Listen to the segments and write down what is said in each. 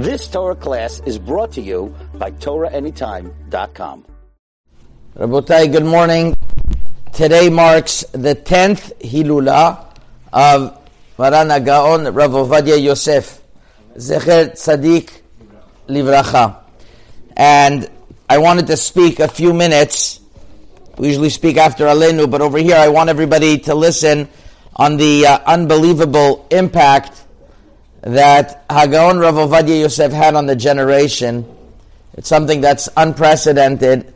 This Torah class is brought to you by TorahAnytime.com. Rabotai, good morning. Today marks the 10th Hilula of Maran Gaon Rav Ovadia Yosef, Zecher Tzadik Livracha. And I wanted to speak a few minutes. We usually speak after Alenu, but over here I want everybody to listen on the uh, unbelievable impact that Hagaon Rav Ovadia Yosef had on the generation. It's something that's unprecedented.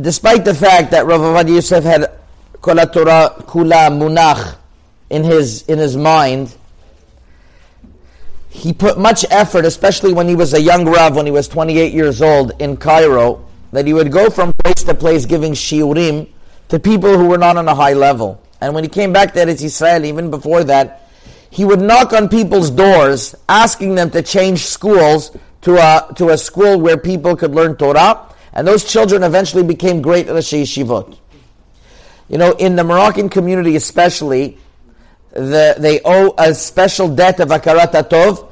Despite the fact that Rav Ovadia Yosef had Kol Torah Kula Munach in his in his mind, he put much effort, especially when he was a young Rav, when he was 28 years old in Cairo, that he would go from place to place giving shiurim to people who were not on a high level. And when he came back to Eretz Israel, even before that, he would knock on people's doors, asking them to change schools to a, to a school where people could learn Torah. And those children eventually became great Rosh Yeshivot. You know, in the Moroccan community especially, the, they owe a special debt of Akarat Tov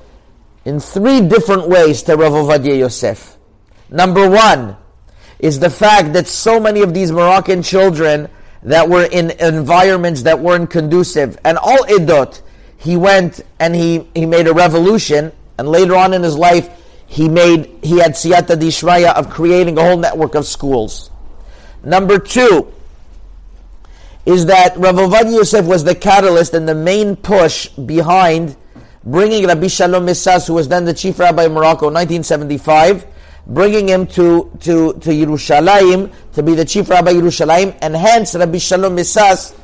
in three different ways to Rav Ovadia Yosef. Number one is the fact that so many of these Moroccan children that were in environments that weren't conducive, and all idot, he went and he, he made a revolution, and later on in his life, he made he had siyata dishmaya of creating a whole network of schools. Number two is that Rav Ovadia Yosef was the catalyst and the main push behind bringing Rabbi Shalom Misas, who was then the chief rabbi of Morocco, in 1975, bringing him to, to, to Yerushalayim to be the chief rabbi of Yerushalayim, and hence Rabbi Shalom Misas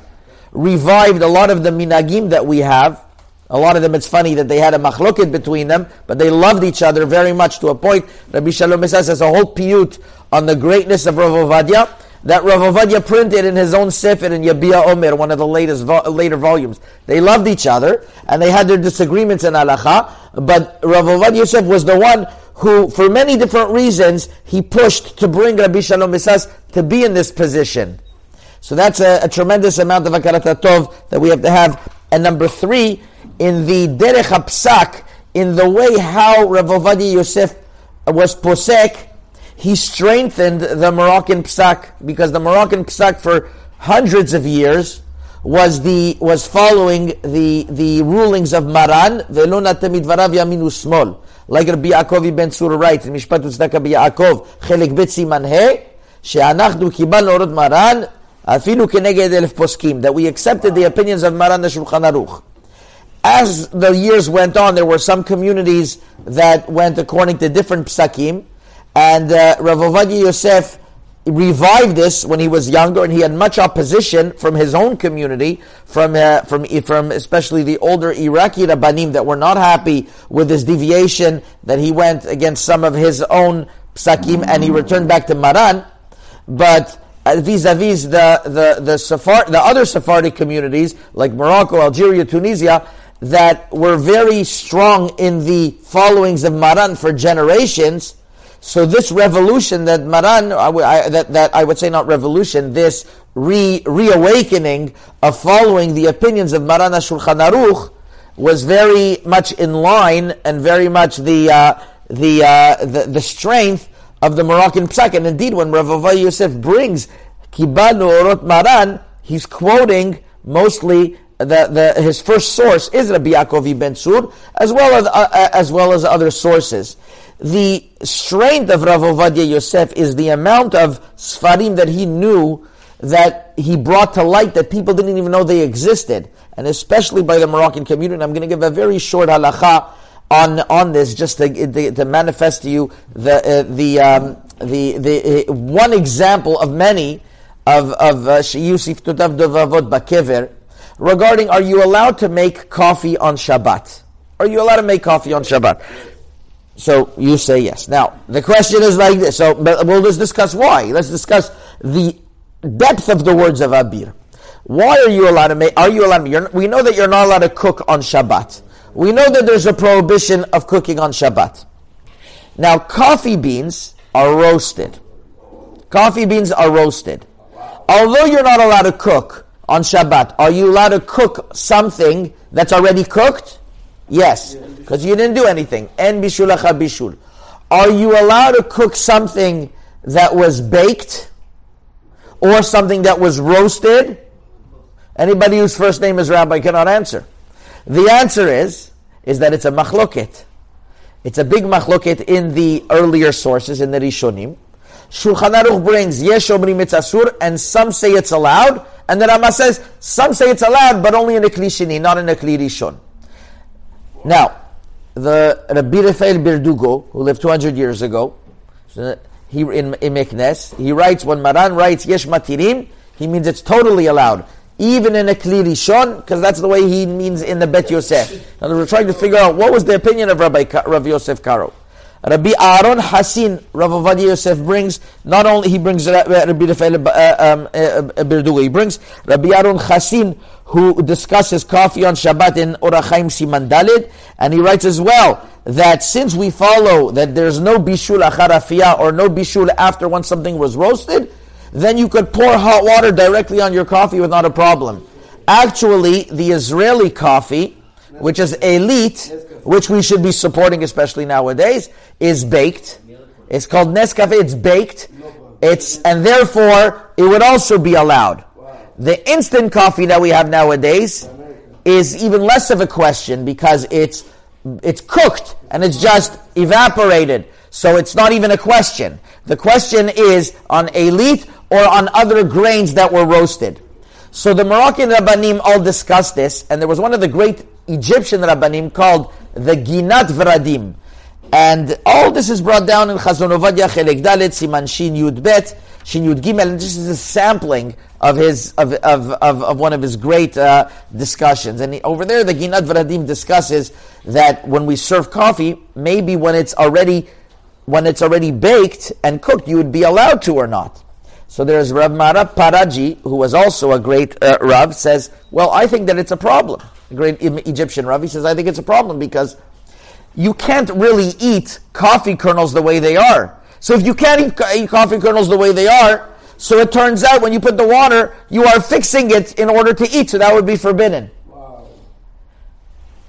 revived a lot of the minagim that we have. A lot of them, it's funny that they had a machloket between them, but they loved each other very much to a point. Rabbi Shalom Misas has a whole piyut on the greatness of Rav Ovadia that Rav Ovadia printed in his own Sefer in Yabia Omer, one of the latest later volumes. They loved each other, and they had their disagreements in halacha, but Rav Ovadia Yosef was the one who, for many different reasons, he pushed to bring Rabbi Shalom Misas to be in this position. So that's a, a tremendous amount of Akarat Tov that we have to have. And number three, in the Derech HaPsak, in the way how Rav Ovadia Yosef was posek, he strengthened the Moroccan psak because the Moroccan psak for hundreds of years was the was following the the rulings of Maran velona small like Rabbi Yaakov ben Tzur writes in Mishpat Uzdaka Yaakov chelek bet that we accepted the opinions of Maran the Shulchan Aruch. As the years went on, there were some communities that went according to different psakim, and uh, Rav Ovadia Yosef revived this when he was younger, and he had much opposition from his own community, from uh, from from especially the older Iraqi rabbanim that were not happy with his deviation that he went against some of his own psakim, and he returned back to Maran. But uh, vis-a-vis the the the, Sephard, the other Sephardic communities like Morocco, Algeria, Tunisia, that were very strong in the followings of Maran for generations. So this revolution that Maran, I, I, that, that I would say not revolution, this re, reawakening of following the opinions of Maran Shulchan Aruch was very much in line and very much the, uh, the, uh, the, the strength of the Moroccan Psak. And indeed, when Rav Ovadia Yosef brings Kibanu Orot Maran, he's quoting mostly the, the, his first source is Rabbi Yaakov ben Tzur, as well as, uh, as well as other sources. The strength of Rav Ovadia Yosef is the amount of Sfarim that he knew that he brought to light that people didn't even know they existed, and especially by the Moroccan community. I'm going to give a very short halacha on on this, just to, to, to manifest to you the uh, the um, the the uh, one example of many of of uh, Yusuf Tutav Dovavot Bakever regarding are you allowed to make coffee on Shabbat? Are you allowed to make coffee on Shabbat? So you say yes. Now the question is like this. So we'll just discuss why. Let's discuss the depth of the words of Abir. Why are you allowed to make? Are you allowed? To, we know that you're not allowed to cook on Shabbat. We know that there's a prohibition of cooking on Shabbat. Now coffee beans are roasted. Coffee beans are roasted. Although you're not allowed to cook on Shabbat, are you allowed to cook something that's already cooked? Yes, because you didn't do anything. En bishulacha bishul. Are you allowed to cook something that was baked or something that was roasted? Anybody whose first name is Rabbi cannot answer. The answer is is that it's a machloket. It's a big machloket in the earlier sources in the Rishonim. Shulchan Aruch brings yesh omrim asur, and some say it's allowed, and the Rama says some say it's allowed, but only in a kli shini, not in a kli rishon. Now, the Rabbi Rafael Berdugo, who lived 200 years ago, he in, in Meknes, he writes when Maran writes yesh matirim, he means it's totally allowed even in a Kli Rishon, because that's the way he means in the Bet Yosef. Now we're trying to figure out what was the opinion of Rabbi Rav Yosef Karo. Rabbi Aaron Hassin, Rav Ovadia Yosef brings, not only he brings Rabbi Rafael uh, um, uh, he brings Rabbi Aaron Hassin, who discusses coffee on Shabbat in Orach Chaim Siman Dalid, and he writes as well that since we follow that there's no bishul acharafia or no bishul after when something was roasted, then you could pour hot water directly on your coffee without a problem. Actually, the Israeli coffee, which is elite, which we should be supporting, especially nowadays, is baked. It's called Nescafe. It's baked. It's and therefore it would also be allowed. The instant coffee that we have nowadays is even less of a question because it's it's cooked and it's just evaporated. So it's not even a question. The question is on elite or on other grains that were roasted. So the Moroccan Rabbanim all discussed this, and there was one of the great Egyptian Rabbanim called the Ginat Vradim. And all this is brought down in Chazon Ovadia Chelek Dalet, Siman Shin Yud Bet, Shin Yud Gimel, and this is a sampling of his of, of, of, of one of his great uh, discussions. And he, over there, the Ginat Vradim discusses that when we serve coffee, maybe when it's already when it's already baked and cooked, you would be allowed to or not. So there's Rav Mara Paraji, who was also a great uh, Rav, says, well, I think that it's a problem. Great Egyptian Rav, he says, I think it's a problem because you can't really eat coffee kernels the way they are. So if you can't eat coffee kernels the way they are, so it turns out when you put the water, you are fixing it in order to eat, so that would be forbidden. Wow.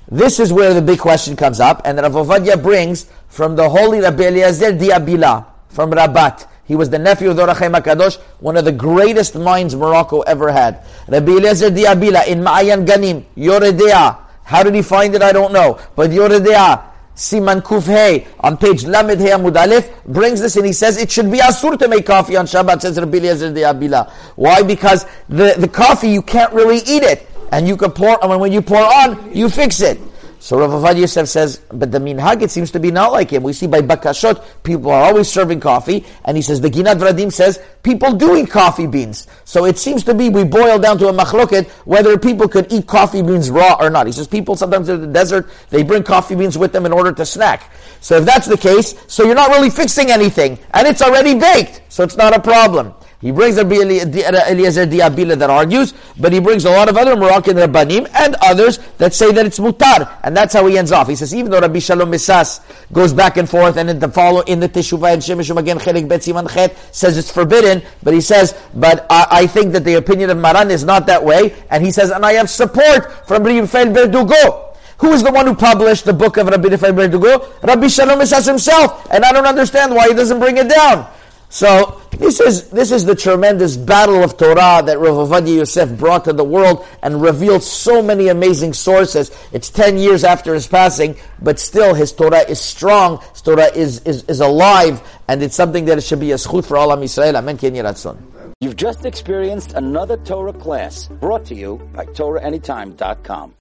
This is where the big question comes up, and Rav Ovadia brings from the holy Rabbi Eliezer D'Avila, from Rabat. He was the nephew of Dorachem HaKadosh, one of the greatest minds Morocco ever had. Rabbi Eliezer D'Avila in Ma'ayan Ganim, Yoreh De'ah. How did he find it? I don't know. But Yoreh De'ah, Siman Kufhei, on page Lamed Hei Amud brings this and he says it should be asur to make coffee on Shabbat, says Rabbi Eliezer D'Avila. Why? Because the, the coffee, you can't really eat it. And you can pour, and when you pour on, you fix it. So Rav Avad Yosef says, but the minhag it seems to be not like him. We see by Bakashot, people are always serving coffee, and he says the Ginat Vradim says people do eat coffee beans. So it seems to be we boil down to a machloket whether people could eat coffee beans raw or not. He says people sometimes in the desert they bring coffee beans with them in order to snack. So if that's the case, so you're not really fixing anything, and it's already baked, so it's not a problem. He brings Rabbi Eliezer D'Avila that argues, but he brings a lot of other Moroccan Rabbanim and others that say that it's mutar, and that's how he ends off. He says even though Rabbi Shalom Misas goes back and forth, and in the follow in the Teshuvah and Shemesh U'Magen Chelik Bet Siman Chet says it's forbidden, but he says, but I, I, think that the opinion of Maran is not that way, and he says, and I have support from Rabbi Rafael Berdugo. Who is the one who published the book of Rabbi Rafael Berdugo? Rabbi Shalom Misas himself, and I don't understand why he doesn't bring it down. So this is this is the tremendous battle of Torah that Rav Ovadia Yosef brought to the world and revealed so many amazing sources. It's ten years after his passing, but still his Torah is strong. His Torah is, is, is alive, and it's something that it should be a schut for of Israel. Amen. You've just experienced another Torah class brought to you by TorahAnytime.com.